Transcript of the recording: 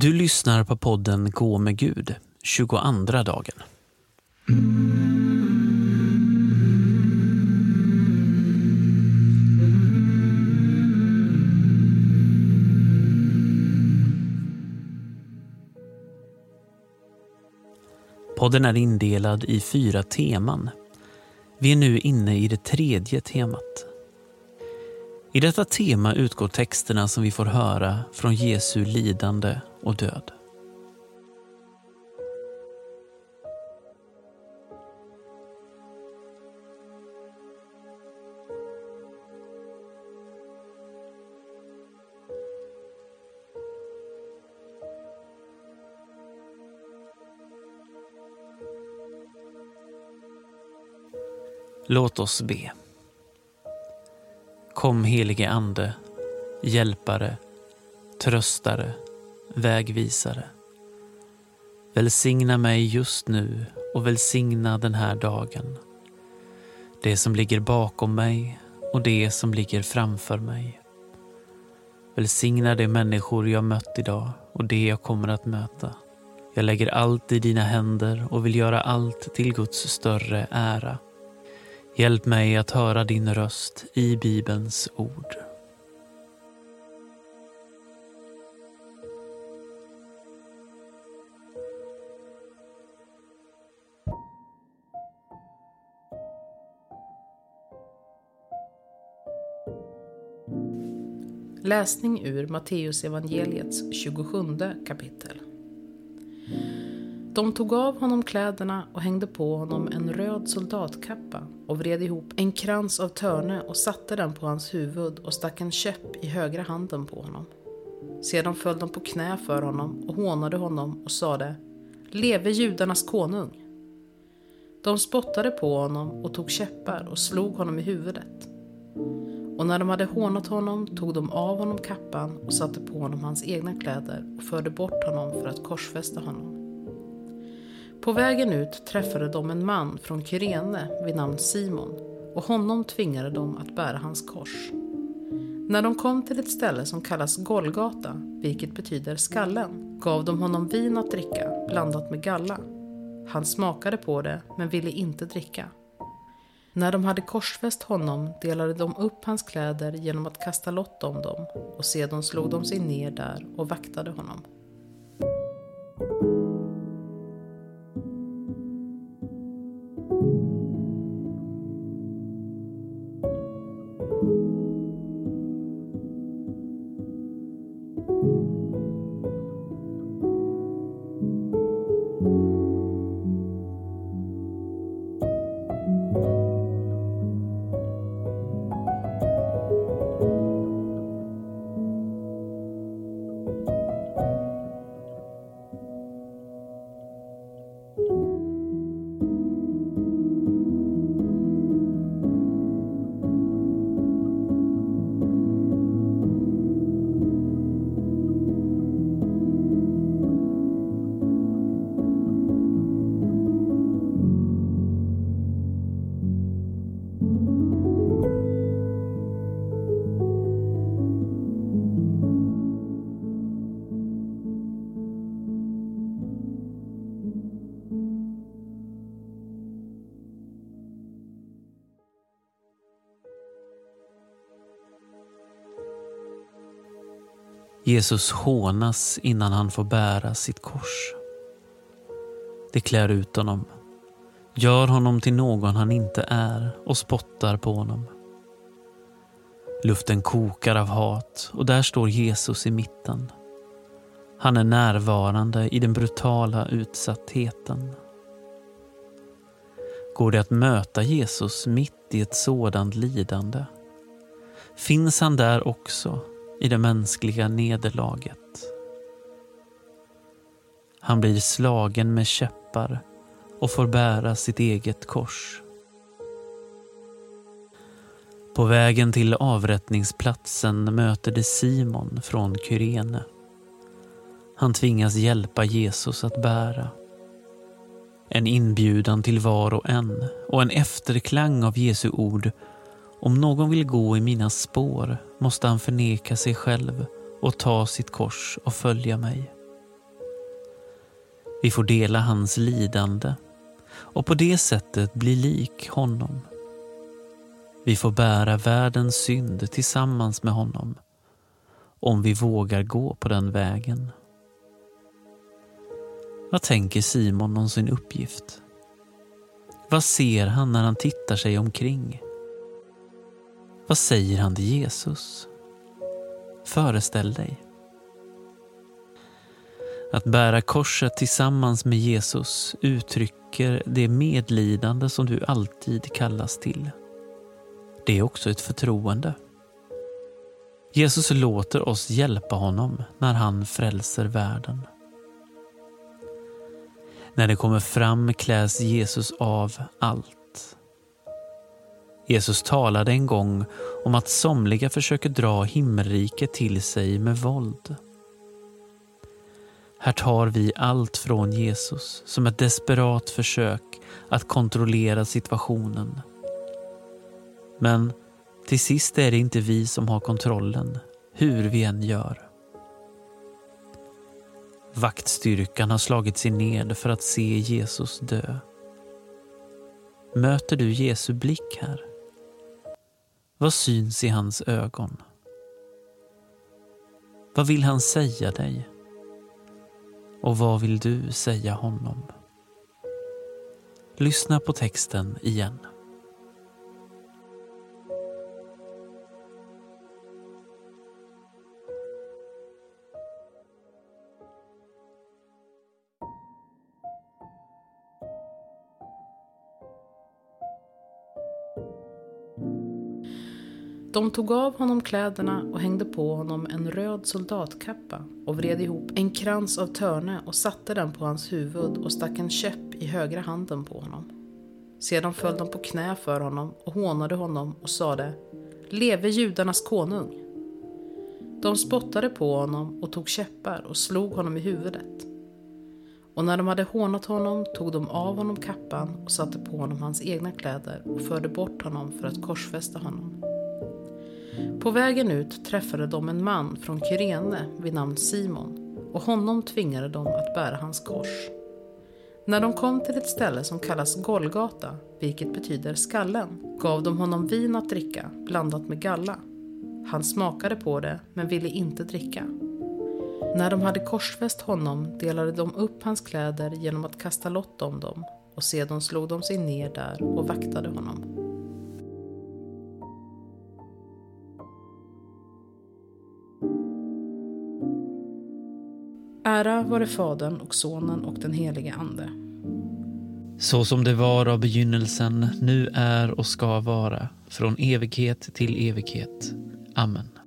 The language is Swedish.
Du lyssnar på podden Gå med Gud, 22 dagen. Podden är indelad i fyra teman. Vi är nu inne i det tredje temat. I detta tema utgår texterna som vi får höra från Jesu lidande och död. Låt oss be. Kom helige Ande, hjälpare, tröstare, vägvisare. Välsigna mig just nu och välsigna den här dagen. Det som ligger bakom mig och det som ligger framför mig. Välsigna de människor jag mött idag och det jag kommer att möta. Jag lägger allt i dina händer och vill göra allt till Guds större ära. Hjälp mig att höra din röst i Bibelns ord. Läsning ur Matteusevangeliets 27 kapitel. De tog av honom kläderna och hängde på honom en röd soldatkappa och vred ihop en krans av törne och satte den på hans huvud och stack en käpp i högra handen på honom. Sedan föll de på knä för honom och hånade honom och sade Leve judarnas konung! De spottade på honom och tog käppar och slog honom i huvudet. Och när de hade hånat honom tog de av honom kappan och satte på honom hans egna kläder och förde bort honom för att korsfästa honom. På vägen ut träffade de en man från Kyrene vid namn Simon och honom tvingade de att bära hans kors. När de kom till ett ställe som kallas Golgata, vilket betyder skallen, gav de honom vin att dricka blandat med galla. Han smakade på det men ville inte dricka. När de hade korsfäst honom delade de upp hans kläder genom att kasta lott om dem och sedan slog de sig ner där och vaktade honom. Jesus hånas innan han får bära sitt kors. Det klär ut honom, gör honom till någon han inte är och spottar på honom. Luften kokar av hat och där står Jesus i mitten. Han är närvarande i den brutala utsattheten. Går det att möta Jesus mitt i ett sådant lidande? Finns han där också i det mänskliga nederlaget. Han blir slagen med käppar och får bära sitt eget kors. På vägen till avrättningsplatsen möter de Simon från Kyrene. Han tvingas hjälpa Jesus att bära. En inbjudan till var och en och en efterklang av Jesu ord om någon vill gå i mina spår måste han förneka sig själv och ta sitt kors och följa mig. Vi får dela hans lidande och på det sättet bli lik honom. Vi får bära världens synd tillsammans med honom om vi vågar gå på den vägen. Vad tänker Simon om sin uppgift? Vad ser han när han tittar sig omkring? Vad säger han till Jesus? Föreställ dig. Att bära korset tillsammans med Jesus uttrycker det medlidande som du alltid kallas till. Det är också ett förtroende. Jesus låter oss hjälpa honom när han frälser världen. När det kommer fram kläs Jesus av allt. Jesus talade en gång om att somliga försöker dra himmelriket till sig med våld. Här tar vi allt från Jesus som ett desperat försök att kontrollera situationen. Men till sist är det inte vi som har kontrollen, hur vi än gör. Vaktstyrkan har slagit sig ned för att se Jesus dö. Möter du Jesu blick här? Vad syns i hans ögon? Vad vill han säga dig? Och vad vill du säga honom? Lyssna på texten igen. De tog av honom kläderna och hängde på honom en röd soldatkappa och vred ihop en krans av törne och satte den på hans huvud och stack en käpp i högra handen på honom. Sedan föll de på knä för honom och hånade honom och sade Leve judarnas konung! De spottade på honom och tog käppar och slog honom i huvudet. Och när de hade hånat honom tog de av honom kappan och satte på honom hans egna kläder och förde bort honom för att korsfästa honom. På vägen ut träffade de en man från Kyrene vid namn Simon och honom tvingade de att bära hans kors. När de kom till ett ställe som kallas Golgata, vilket betyder skallen, gav de honom vin att dricka blandat med galla. Han smakade på det men ville inte dricka. När de hade korsfäst honom delade de upp hans kläder genom att kasta lott om dem och sedan slog de sig ner där och vaktade honom. Ära vare Fadern och Sonen och den helige Ande. Så som det var av begynnelsen, nu är och ska vara, från evighet till evighet. Amen.